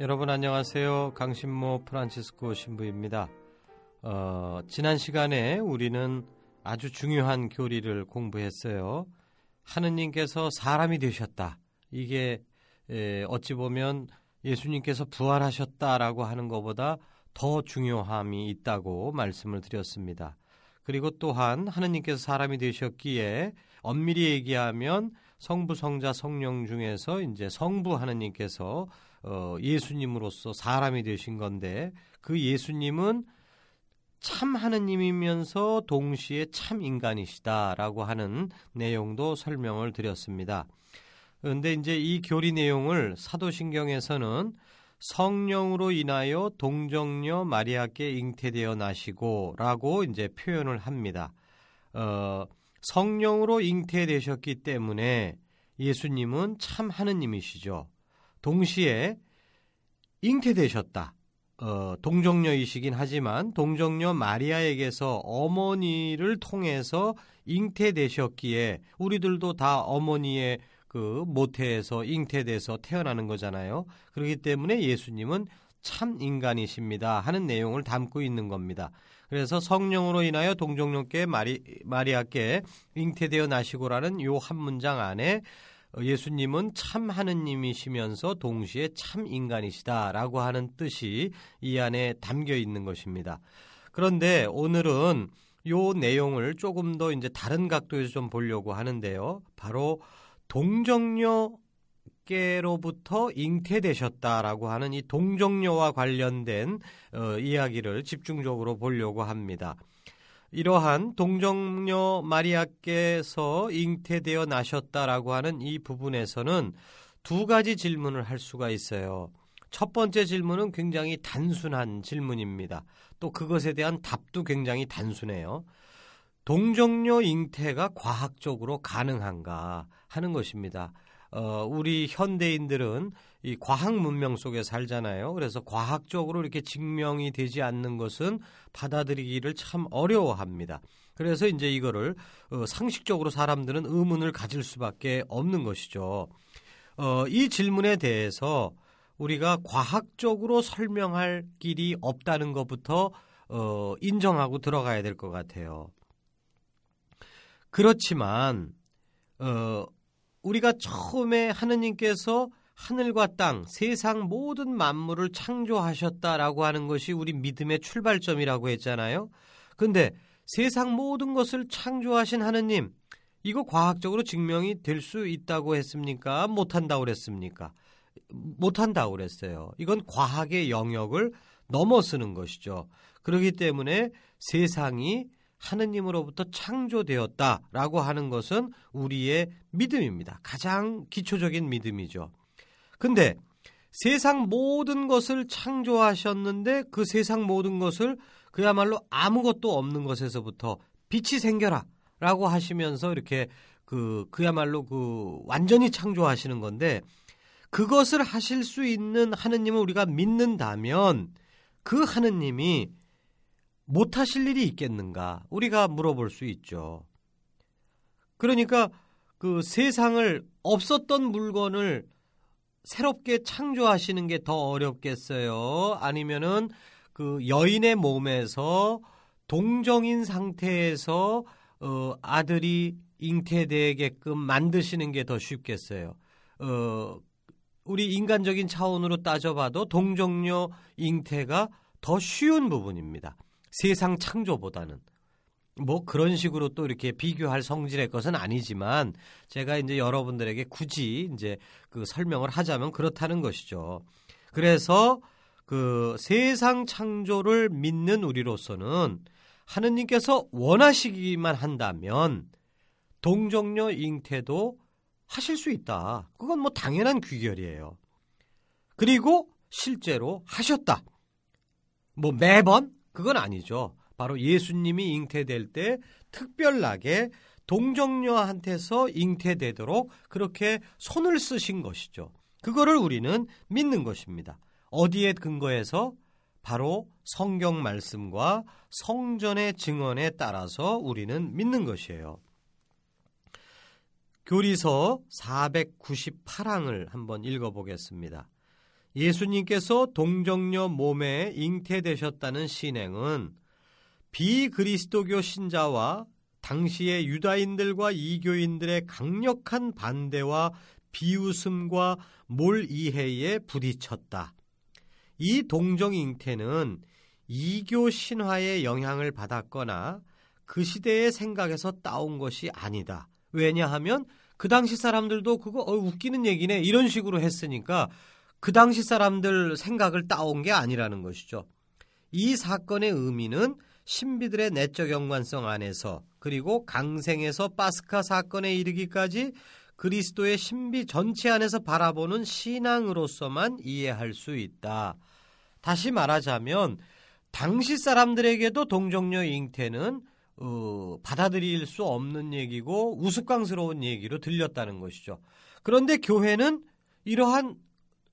여러분 안녕하세요. 강신모 프란치스코 신부입니다. 어, 지난 시간에 우리는 아주 중요한 교리를 공부했어요. 하느님께서 사람이 되셨다. 이게 에, 어찌 보면 예수님께서 부활하셨다라고 하는 것보다 더 중요함이 있다고 말씀을 드렸습니다. 그리고 또한 하느님께서 사람이 되셨기에 엄밀히 얘기하면 성부, 성자, 성령 중에서 이제 성부 하느님께서 어, 예수님으로서 사람이 되신 건데 그 예수님은 참 하느님이면서 동시에 참 인간이시다라고 하는 내용도 설명을 드렸습니다. 그런데 이제 이 교리 내용을 사도신경에서는 성령으로 인하여 동정녀 마리아께 잉태되어 나시고라고 이제 표현을 합니다. 어, 성령으로 잉태되셨기 때문에 예수님은 참 하느님이시죠. 동시에 잉태되셨다. 어, 동정녀이시긴 하지만 동정녀 마리아에게서 어머니를 통해서 잉태되셨기에 우리들도 다 어머니의 그 모태에서 잉태돼서 태어나는 거잖아요. 그렇기 때문에 예수님은 참 인간이십니다 하는 내용을 담고 있는 겁니다. 그래서 성령으로 인하여 동정녀께 마리, 마리아께 잉태되어 나시고라는 요 한 문장 안에 예수님은 참 하느님이시면서 동시에 참 인간이시다라고 하는 뜻이 이 안에 담겨 있는 것입니다. 그런데 오늘은 요 내용을 조금 더 이제 다른 각도에서 좀 보려고 하는데요. 바로 동정녀께로부터 잉태되셨다라고 하는 이 동정녀와 관련된 어, 이야기를 집중적으로 보려고 합니다. 이러한 동정녀 마리아께서 잉태되어 나셨다라고 하는 이 부분에서는 두 가지 질문을 할 수가 있어요. 첫 번째 질문은 굉장히 단순한 질문입니다. 또 그것에 대한 답도 굉장히 단순해요. 동정녀 잉태가 과학적으로 가능한가 하는 것입니다. 어, 우리 현대인들은 이 과학 문명 속에 살잖아요. 그래서 과학적으로 이렇게 증명이 되지 않는 것은 받아들이기를 참 어려워합니다. 그래서 이제 이거를 어, 상식적으로 사람들은 의문을 가질 수밖에 없는 것이죠. 어, 이 질문에 대해서 우리가 과학적으로 설명할 길이 없다는 것부터 어, 인정하고 들어가야 될 것 같아요. 그렇지만 어, 우리가 처음에 하느님께서 하늘과 땅, 세상 모든 만물을 창조하셨다라고 하는 것이 우리 믿음의 출발점이라고 했잖아요. 근데 세상 모든 것을 창조하신 하느님, 이거 과학적으로 증명이 될 수 있다고 했습니까? 못한다고 그랬습니까? 못한다고 그랬어요. 이건 과학의 영역을 넘어서는 것이죠. 그렇기 때문에 세상이 하느님으로부터 창조되었다라고 하는 것은 우리의 믿음입니다. 가장 기초적인 믿음이죠. 근데 세상 모든 것을 창조하셨는데 그 세상 모든 것을 그야말로 아무것도 없는 것에서부터 빛이 생겨라 라고 하시면서 이렇게 그 그야말로 그 완전히 창조하시는 건데 그것을 하실 수 있는 하느님을 우리가 믿는다면 그 하느님이 못하실 일이 있겠는가? 우리가 물어볼 수 있죠. 그러니까 그 세상을 없었던 물건을 새롭게 창조하시는 게 더 어렵겠어요? 아니면은 그 여인의 몸에서 동정인 상태에서 어 아들이 잉태되게끔 만드시는 게 더 쉽겠어요. 어 우리 인간적인 차원으로 따져봐도 동정녀 잉태가 더 쉬운 부분입니다. 세상 창조보다는. 뭐 그런 식으로 또 이렇게 비교할 성질의 것은 아니지만 제가 이제 여러분들에게 굳이 이제 그 설명을 하자면 그렇다는 것이죠. 그래서 그 세상 창조를 믿는 우리로서는 하느님께서 원하시기만 한다면 동정녀 잉태도 하실 수 있다. 그건 뭐 당연한 귀결이에요. 그리고 실제로 하셨다. 뭐 매번 그건 아니죠. 바로 예수님이 잉태될 때 특별하게 동정녀한테서 잉태되도록 그렇게 손을 쓰신 것이죠. 그거를 우리는 믿는 것입니다. 어디에 근거해서 바로 성경 말씀과 성전의 증언에 따라서 우리는 믿는 것이에요. 교리서 498항을 한번 읽어보겠습니다. 예수님께서 동정녀 몸에 잉태되셨다는 신행은 비그리스도교 신자와 당시의 유다인들과 이교인들의 강력한 반대와 비웃음과 몰이해에 부딪혔다. 이 동정 잉태는 이교 신화의 영향을 받았거나 그 시대의 생각에서 따온 것이 아니다. 왜냐하면 그 당시 사람들도 그거 어, 웃기는 얘기네 이런 식으로 했으니까 그 당시 사람들 생각을 따온 게 아니라는 것이죠. 이 사건의 의미는 신비들의 내적 연관성 안에서 그리고 강생에서 파스카 사건에 이르기까지 그리스도의 신비 전체 안에서 바라보는 신앙으로서만 이해할 수 있다. 다시 말하자면 당시 사람들에게도 동정녀 잉태는 어, 받아들일 수 없는 얘기고 우스꽝스러운 얘기로 들렸다는 것이죠. 그런데 교회는 이러한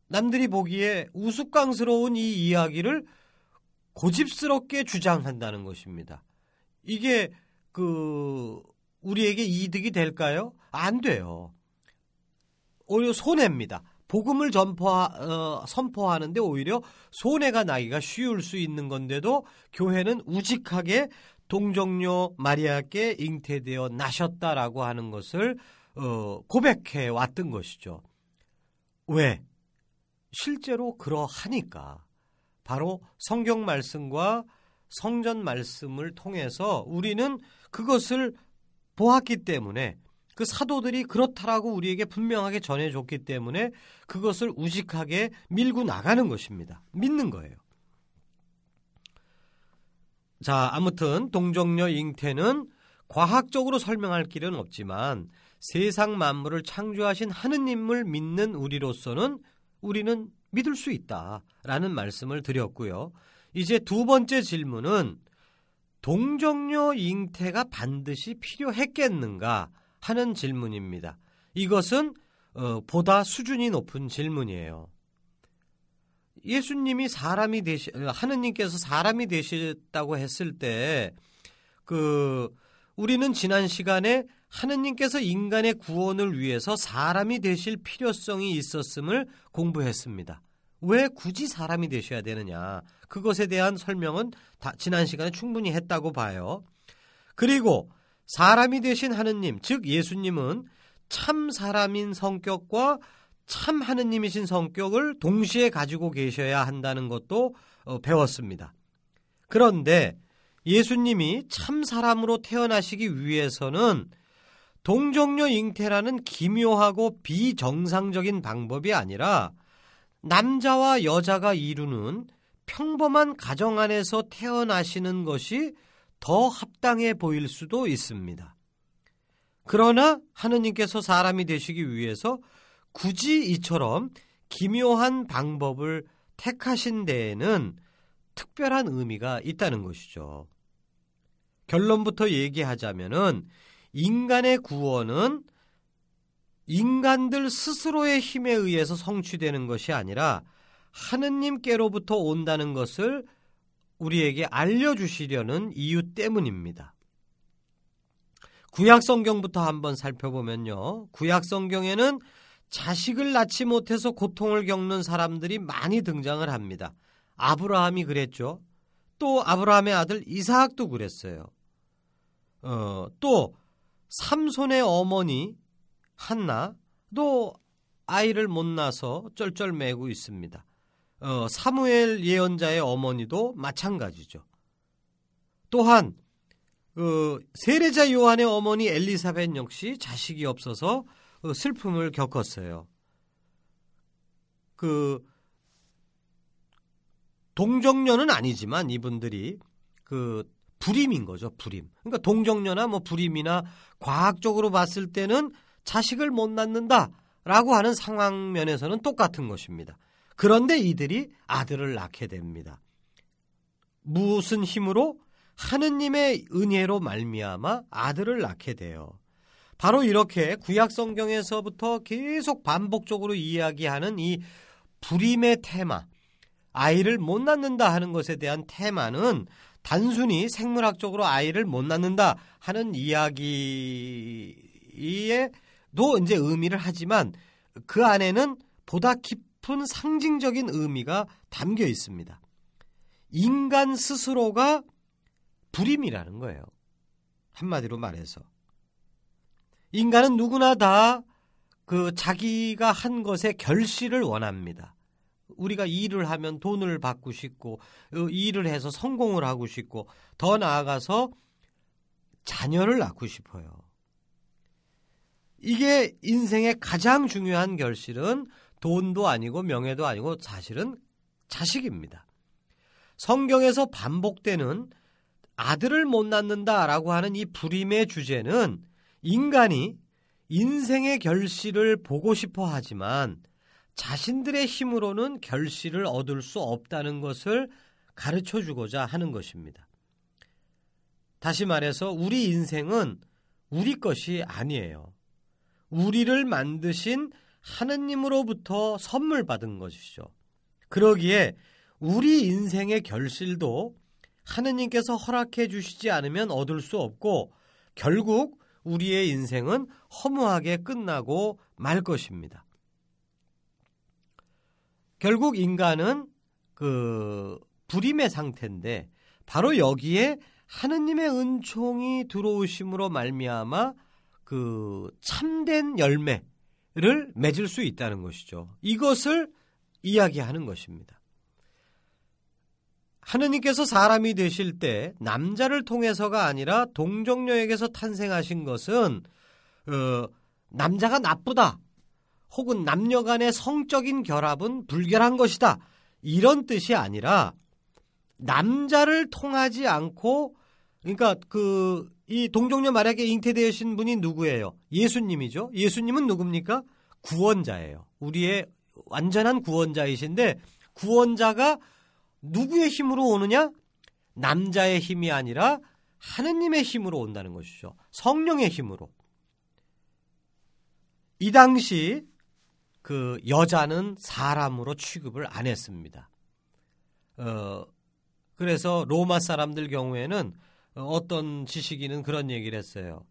남들이 보기에 우스꽝스러운 이 이야기를 고집스럽게 주장한다는 것입니다. 이게 그 우리에게 이득이 될까요? 안 돼요. 오히려 손해입니다. 복음을 전포 어, 선포하는데 오히려 손해가 나기가 쉬울 수 있는 건데도 교회는 우직하게 동정녀 마리아께 잉태되어 나셨다라고 하는 것을 어, 고백해 왔던 것이죠. 왜? 실제로 그러하니까. 바로 성경 말씀과 성전 말씀을 통해서 우리는 그것을 보았기 때문에 그 사도들이 그렇다라고 우리에게 분명하게 전해줬기 때문에 그것을 우직하게 밀고 나가는 것입니다. 믿는 거예요. 자, 아무튼 동정녀 잉태는 과학적으로 설명할 길은 없지만 세상 만물을 창조하신 하느님을 믿는 우리로서는 우리는 믿을 수 있다라는 말씀을 드렸고요. 이제 두 번째 질문은 동정녀 잉태가 반드시 필요했겠는가 하는 질문입니다. 이것은 어, 보다 수준이 높은 질문이에요. 예수님이 사람이 되시 하느님께서 사람이 되셨다고 했을 때그 우리는 지난 시간에 하느님께서 인간의 구원을 위해서 사람이 되실 필요성이 있었음을 공부했습니다. 왜 굳이 사람이 되셔야 되느냐? 그것에 대한 설명은 지난 시간에 충분히 했다고 봐요. 그리고 사람이 되신 하느님, 즉 예수님은 참 사람인 성격과 참 하느님이신 성격을 동시에 가지고 계셔야 한다는 것도 어, 배웠습니다. 그런데 예수님이 참 사람으로 태어나시기 위해서는 동정녀 잉태라는 기묘하고 비정상적인 방법이 아니라 남자와 여자가 이루는 평범한 가정 안에서 태어나시는 것이 더 합당해 보일 수도 있습니다. 그러나 하느님께서 사람이 되시기 위해서 굳이 이처럼 기묘한 방법을 택하신 데에는 특별한 의미가 있다는 것이죠. 결론부터 얘기하자면은 인간의 구원은 인간들 스스로의 힘에 의해서 성취되는 것이 아니라 하느님께로부터 온다는 것을 우리에게 알려주시려는 이유 때문입니다. 구약 성경부터 한번 살펴보면요. 구약 성경에는 자식을 낳지 못해서 고통을 겪는 사람들이 많이 등장을 합니다. 아브라함이 그랬죠. 또 아브라함의 아들 이사학도 그랬어요. 어, 또 삼손의 어머니 한나 또 아이를 못 낳아서 쩔쩔매고 있습니다. 어, 사무엘 예언자의 어머니도 마찬가지죠. 또한 그 세례자 요한의 어머니 엘리사벳 역시 자식이 없어서 어, 슬픔을 겪었어요. 그 동정녀는 아니지만 이분들이 그 불임인 거죠, 불임. 그러니까 동정녀나 뭐 불임이나 과학적으로 봤을 때는 자식을 못 낳는다라고 하는 상황 면에서는 똑같은 것입니다. 그런데 이들이 아들을 낳게 됩니다. 무슨 힘으로 하느님의 은혜로 말미암아 아들을 낳게 돼요. 바로 이렇게 구약 성경에서부터 계속 반복적으로 이야기하는 이 불임의 테마, 아이를 못 낳는다 하는 것에 대한 테마는 단순히 생물학적으로 아이를 못 낳는다 하는 이야기에도 이제 의미를 하지만 그 안에는 보다 깊은 상징적인 의미가 담겨 있습니다. 인간 스스로가 불임이라는 거예요. 한마디로 말해서. 인간은 누구나 다 그 자기가 한 것에 결실을 원합니다. 우리가 일을 하면 돈을 받고 싶고 어, 일을 해서 성공을 하고 싶고 더 나아가서 자녀를 낳고 싶어요. 이게 인생의 가장 중요한 결실은 돈도 아니고 명예도 아니고 사실은 자식입니다. 성경에서 반복되는 아들을 못 낳는다라고 하는 이 불임의 주제는 인간이 인생의 결실을 보고 싶어 하지만 자신들의 힘으로는 결실을 얻을 수 없다는 것을 가르쳐 주고자 하는 것입니다. 다시 말해서 우리 인생은 우리 것이 아니에요. 우리를 만드신 하느님으로부터 선물 받은 것이죠. 그러기에 우리 인생의 결실도 하느님께서 허락해 주시지 않으면 얻을 수 없고 결국 우리의 인생은 허무하게 끝나고 말 것입니다. 결국 인간은 그 불임의 상태인데 바로 여기에 하느님의 은총이 들어오심으로 말미암아 그 참된 열매를 맺을 수 있다는 것이죠. 이것을 이야기하는 것입니다. 하느님께서 사람이 되실 때 남자를 통해서가 아니라 동정녀에게서 탄생하신 것은 어, 남자가 나쁘다 혹은 남녀 간의 성적인 결합은 불결한 것이다. 이런 뜻이 아니라 남자를 통하지 않고 그러니까 그 이 동정녀 마리아에게 잉태되신 분이 누구예요? 예수님이죠. 예수님은 누굽니까? 구원자예요. 우리의 완전한 구원자이신데 구원자가 누구의 힘으로 오느냐? 남자의 힘이 아니라 하느님의 힘으로 온다는 것이죠. 성령의 힘으로. 이 당시 그 여자는 사람으로 취급을 안 했습니다. 어, 그래서 로마 사람들 경우에는 어떤 지식인은 그런 얘기를 했어요.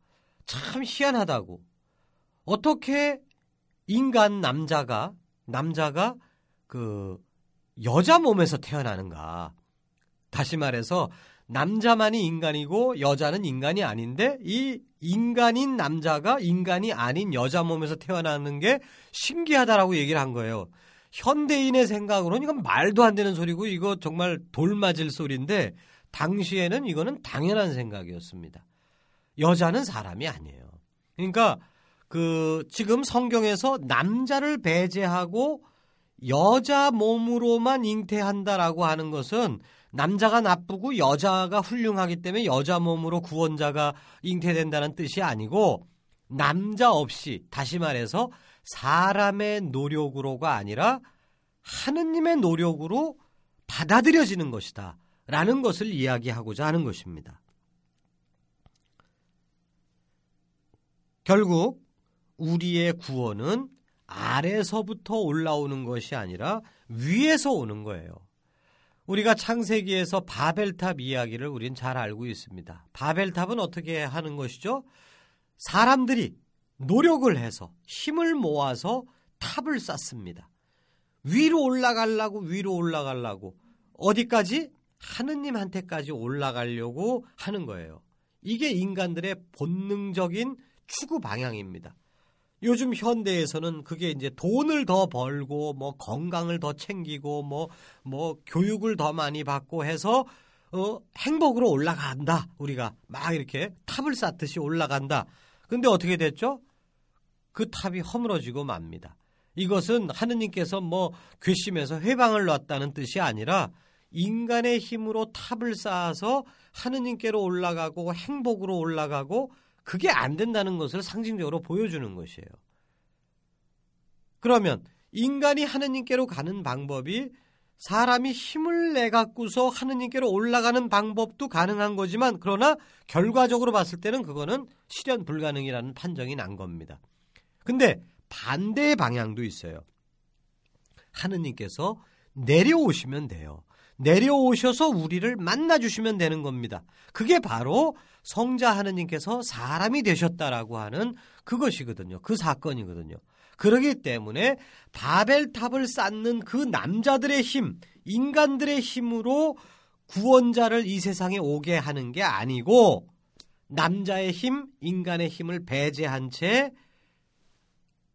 참 희한하다고. 어떻게 인간 남자가, 남자가 그 여자 몸에서 태어나는가. 다시 말해서 남자만이 인간이고 여자는 인간이 아닌데 이 인간인 남자가 인간이 아닌 여자 몸에서 태어나는 게 신기하다라고 얘기를 한 거예요. 현대인의 생각으로는 이건 말도 안 되는 소리고 이거 정말 돌 맞을 소리인데 당시에는 이거는 당연한 생각이었습니다. 여자는 사람이 아니에요. 그러니까 그 지금 성경에서 남자를 배제하고 여자 몸으로만 잉태한다라고 하는 것은 남자가 나쁘고 여자가 훌륭하기 때문에 여자 몸으로 구원자가 잉태된다는 뜻이 아니고 남자 없이 다시 말해서 사람의 노력으로가 아니라 하느님의 노력으로 받아들여지는 것이다. 라는 것을 이야기하고자 하는 것입니다. 결국 우리의 구원은 아래서부터 올라오는 것이 아니라 위에서 오는 거예요. 우리가 창세기에서 바벨탑 이야기를 우린 잘 알고 있습니다. 바벨탑은 어떻게 하는 것이죠? 사람들이 노력을 해서 힘을 모아서 탑을 쌓습니다. 위로 올라가려고 위로 올라가려고 어디까지 하느님한테까지 올라가려고 하는 거예요. 이게 인간들의 본능적인 추구 방향입니다. 요즘 현대에서는 그게 이제 돈을 더 벌고 뭐 건강을 더 챙기고 뭐뭐 뭐 교육을 더 많이 받고 해서 어 행복으로 올라간다. 우리가 막 이렇게 탑을 쌓듯이 올라간다. 근데 어떻게 됐죠? 그 탑이 허물어지고 맙니다. 이것은 하느님께서 뭐 괘씸해서 회방을 놨다는 뜻이 아니라 인간의 힘으로 탑을 쌓아서 하느님께로 올라가고 행복으로 올라가고 그게 안 된다는 것을 상징적으로 보여주는 것이에요. 그러면 인간이 하느님께로 가는 방법이 사람이 힘을 내 갖고서 하느님께로 올라가는 방법도 가능한 거지만 그러나 결과적으로 봤을 때는 그거는 실현 불가능이라는 판정이 난 겁니다. 근데 반대의 방향도 있어요. 하느님께서 내려오시면 돼요. 내려오셔서 우리를 만나 주시면 되는 겁니다. 그게 바로 성자 하느님께서 사람이 되셨다라고 하는 그것이거든요. 그 사건이거든요. 그러기 때문에 바벨탑을 쌓는 그 남자들의 힘, 인간들의 힘으로 구원자를 이 세상에 오게 하는 게 아니고 남자의 힘, 인간의 힘을 배제한 채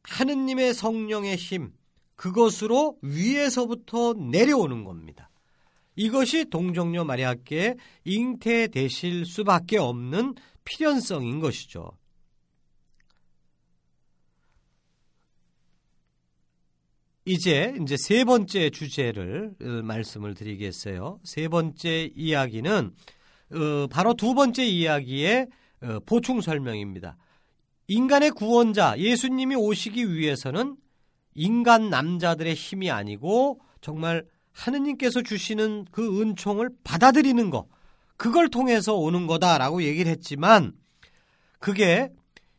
하느님의 성령의 힘, 그것으로 위에서부터 내려오는 겁니다. 이것이 동정녀 마리아께 잉태되실 수밖에 없는 필연성인 것이죠. 이제 이제 세 번째 주제를 어, 말씀을 드리겠어요. 세 번째 이야기는 어, 바로 두 번째 이야기의 어, 보충 설명입니다. 인간의 구원자 예수님이 오시기 위해서는 인간 남자들의 힘이 아니고 정말 하느님께서 주시는 그 은총을 받아들이는 것, 그걸 통해서 오는 거다라고 얘기를 했지만 그게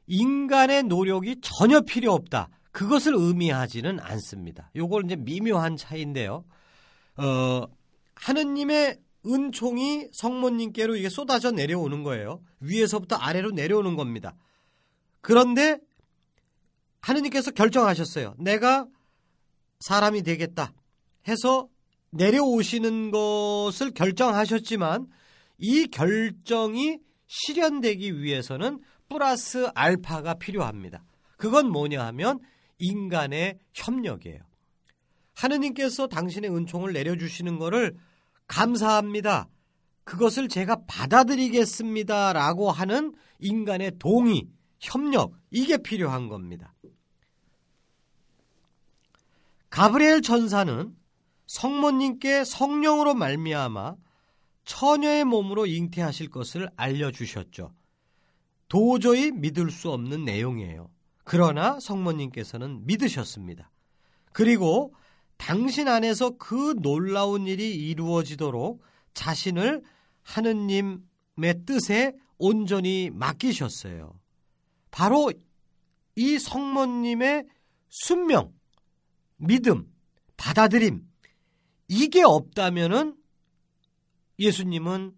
인간의 노력이 전혀 필요 없다. 그것을 의미하지는 않습니다. 요걸 이제 미묘한 차이인데요. 어, 하느님의 은총이 성모님께로 이게 쏟아져 내려오는 거예요. 위에서부터 아래로 내려오는 겁니다. 그런데 하느님께서 결정하셨어요. 내가 사람이 되겠다 해서 내려오시는 것을 결정하셨지만 이 결정이 실현되기 위해서는 플러스 알파가 필요합니다. 그건 뭐냐 하면 인간의 협력이에요. 하느님께서 당신의 은총을 내려주시는 것을 감사합니다. 그것을 제가 받아들이겠습니다. 라고 하는 인간의 동의, 협력, 이게 필요한 겁니다. 가브리엘 천사는 성모님께 성령으로 말미암아 처녀의 몸으로 잉태하실 것을 알려주셨죠. 도저히 믿을 수 없는 내용이에요. 그러나 성모님께서는 믿으셨습니다. 그리고 당신 안에서 그 놀라운 일이 이루어지도록 자신을 하느님의 뜻에 온전히 맡기셨어요. 바로 이 성모님의 순명, 믿음, 받아들임, 이게 없다면은 예수님은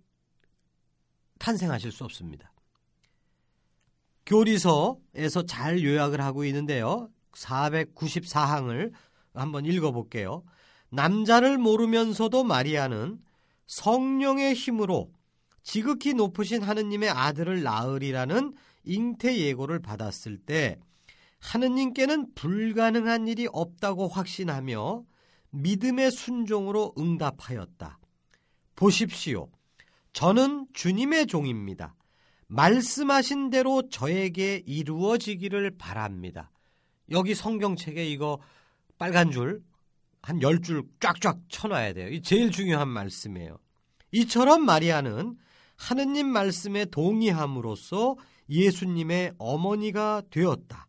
탄생하실 수 없습니다. 교리서에서 잘 요약을 하고 있는데요. 494항을 한번 읽어볼게요. 남자를 모르면서도 마리아는 성령의 힘으로 지극히 높으신 하느님의 아들을 낳으리라는 잉태 예고를 받았을 때 하느님께는 불가능한 일이 없다고 확신하며 믿음의 순종으로 응답하였다. 보십시오. 저는 주님의 종입니다. 말씀하신 대로 저에게 이루어지기를 바랍니다. 여기 성경책에 이거 빨간 줄, 한 열 줄 쫙쫙 쳐놔야 돼요. 이 제일 중요한 말씀이에요. 이처럼 마리아는 하느님 말씀에 동의함으로써 예수님의 어머니가 되었다.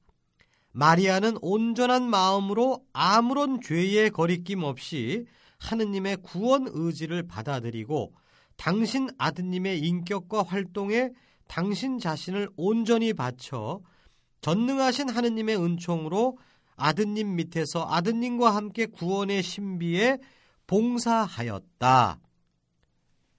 마리아는 온전한 마음으로 아무런 죄의 거리낌 없이 하느님의 구원 의지를 받아들이고 당신 아드님의 인격과 활동에 당신 자신을 온전히 바쳐 전능하신 하느님의 은총으로 아드님 밑에서 아드님과 함께 구원의 신비에 봉사하였다.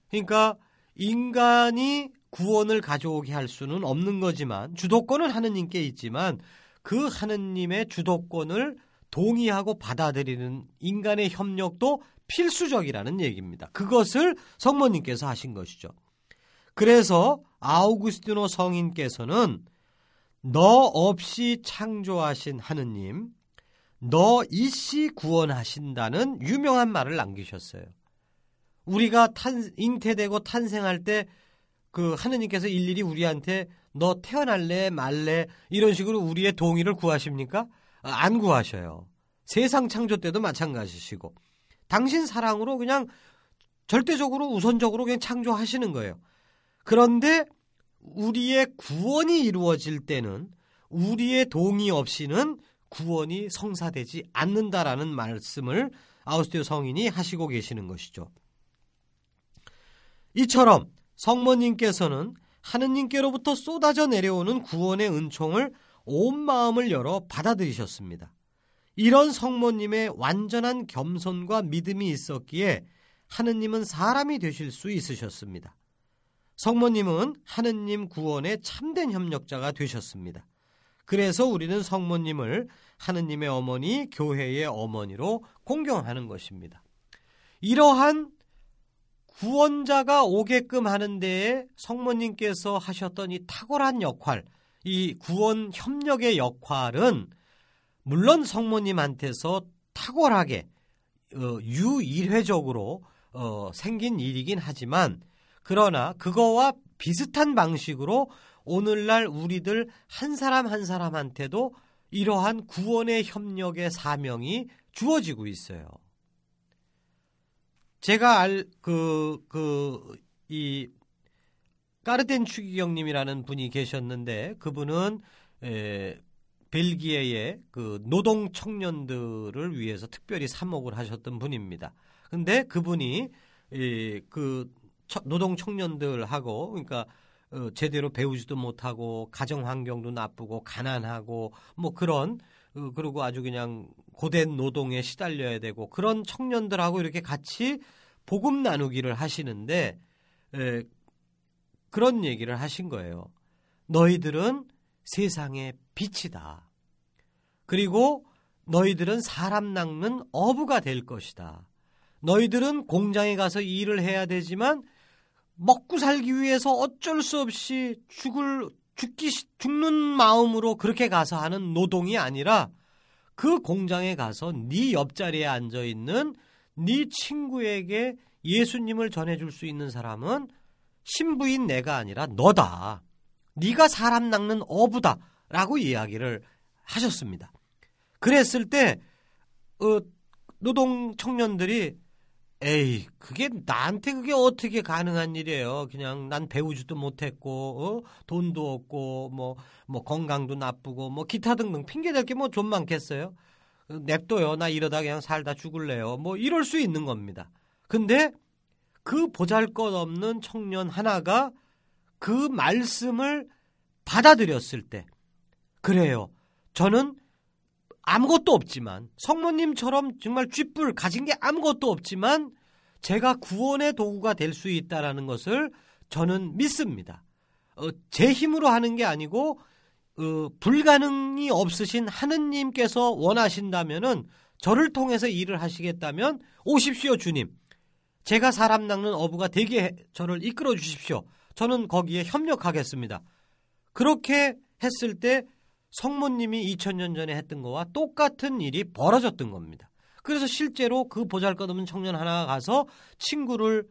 그러니까 인간이 구원을 가져오게 할 수는 없는 거지만 주도권은 하느님께 있지만 그 하느님의 주도권을 동의하고 받아들이는 인간의 협력도 필수적이라는 얘기입니다. 그것을 성모님께서 하신 것이죠. 그래서 아우구스티노 성인께서는 너 없이 창조하신 하느님, 너 이씨 구원하신다는 유명한 말을 남기셨어요. 우리가 탄, 잉태되고 탄생할 때 그 하느님께서 일일이 우리한테 너 태어날래 말래 이런 식으로 우리의 동의를 구하십니까? 아, 안 구하셔요. 세상 창조 때도 마찬가지시고 당신 사랑으로 그냥 절대적으로 우선적으로 그냥 창조하시는 거예요. 그런데 우리의 구원이 이루어질 때는 우리의 동의 없이는 구원이 성사되지 않는다라는 말씀을 아우스티오 성인이 하시고 계시는 것이죠. 이처럼 성모님께서는 하느님께로부터 쏟아져 내려오는 구원의 은총을 온 마음을 열어 받아들이셨습니다. 이런 성모님의 완전한 겸손과 믿음이 있었기에 하느님은 사람이 되실 수 있으셨습니다. 성모님은 하느님 구원의 참된 협력자가 되셨습니다. 그래서 우리는 성모님을 하느님의 어머니, 교회의 어머니로 공경하는 것입니다. 이러한 구원자가 오게끔 하는 데에 성모님께서 하셨던 이 탁월한 역할, 이 구원 협력의 역할은 물론 성모님한테서 탁월하게 어, 유일회적으로 어, 생긴 일이긴 하지만 그러나 그거와 비슷한 방식으로 오늘날 우리들 한 사람 한 사람한테도 이러한 구원의 협력의 사명이 주어지고 있어요. 제가 알, 그, 그, 이, 까르텐 추기경님이라는 분이 계셨는데, 그분은, 에, 벨기에의 그 노동 청년들을 위해서 특별히 사목을 하셨던 분입니다. 근데 그분이, 이, 그, 노동 청년들하고, 그러니까, 어, 제대로 배우지도 못하고, 가정 환경도 나쁘고, 가난하고, 뭐 그런, 어, 그리고 아주 그냥 고된 노동에 시달려야 되고 그런 청년들하고 이렇게 같이 복음 나누기를 하시는데 에, 그런 얘기를 하신 거예요. 너희들은 세상의 빛이다. 그리고 너희들은 사람 낚는 어부가 될 것이다. 너희들은 공장에 가서 일을 해야 되지만 먹고 살기 위해서 어쩔 수 없이 죽을 죽기 죽는 마음으로 그렇게 가서 하는 노동이 아니라 그 공장에 가서 네 옆자리에 앉아 있는 네 친구에게 예수님을 전해줄 수 있는 사람은 신부인 내가 아니라 너다. 네가 사람 낚는 어부다 라고 이야기를 하셨습니다. 그랬을 때 어, 노동 청년들이 에이 그게 나한테 그게 어떻게 가능한 일이에요. 그냥 난 배우지도 못했고 어? 돈도 없고 뭐뭐 뭐 건강도 나쁘고 뭐 기타 등등 핑계 댈 게 뭐 좀 많겠어요. 냅둬요. 나 이러다 그냥 살다 죽을래요. 뭐 이럴 수 있는 겁니다. 근데 그 보잘 것 없는 청년 하나가 그 말씀을 받아들였을 때 그래요. 저는 아무것도 없지만 성모님처럼 정말 쥐뿔 가진 게 아무것도 없지만 제가 구원의 도구가 될 수 있다라는 것을 저는 믿습니다. 어, 제 힘으로 하는 게 아니고 어, 불가능이 없으신 하느님께서 원하신다면은 저를 통해서 일을 하시겠다면 오십시오 주님. 제가 사람 낚는 어부가 되게 저를 이끌어 주십시오. 저는 거기에 협력하겠습니다. 그렇게 했을 때 성모님이 2000년 전에 했던 거와 똑같은 일이 벌어졌던 겁니다. 그래서 실제로 그 보잘것없는 청년 하나 가서 친구를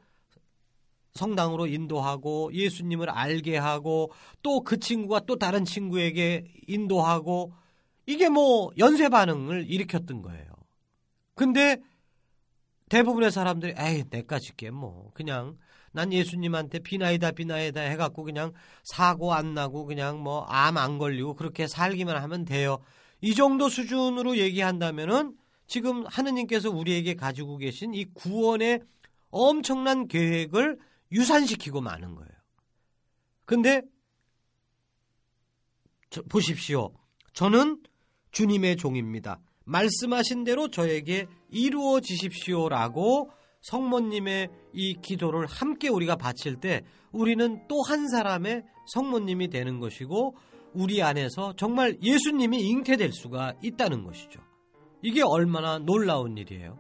성당으로 인도하고 예수님을 알게 하고 또 그 친구가 또 다른 친구에게 인도하고 이게 뭐 연쇄 반응을 일으켰던 거예요. 근데 대부분의 사람들이 에이 내까 짓게 뭐 그냥 난 예수님한테 비나이다 비나이다 해갖고 그냥 사고 안 나고 그냥 뭐 암 안 걸리고 그렇게 살기만 하면 돼요. 이 정도 수준으로 얘기한다면은 지금 하느님께서 우리에게 가지고 계신 이 구원의 엄청난 계획을 유산시키고 마는 거예요. 근데 저, 보십시오. 저는 주님의 종입니다. 말씀하신 대로 저에게 이루어지십시오라고 성모님의 이 기도를 함께 우리가 바칠 때 우리는 또 한 사람의 성모님이 되는 것이고 우리 안에서 정말 예수님이 잉태될 수가 있다는 것이죠. 이게 얼마나 놀라운 일이에요.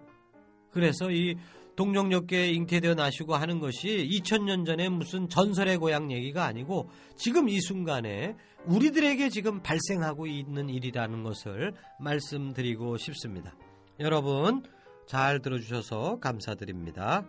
그래서 이 동정역계 잉태되어 나시고 하는 것이 2000년 전에 무슨 전설의 고향 얘기가 아니고 지금 이 순간에 우리들에게 지금 발생하고 있는 일이라는 것을 말씀드리고 싶습니다. 여러분 잘 들어주셔서 감사드립니다.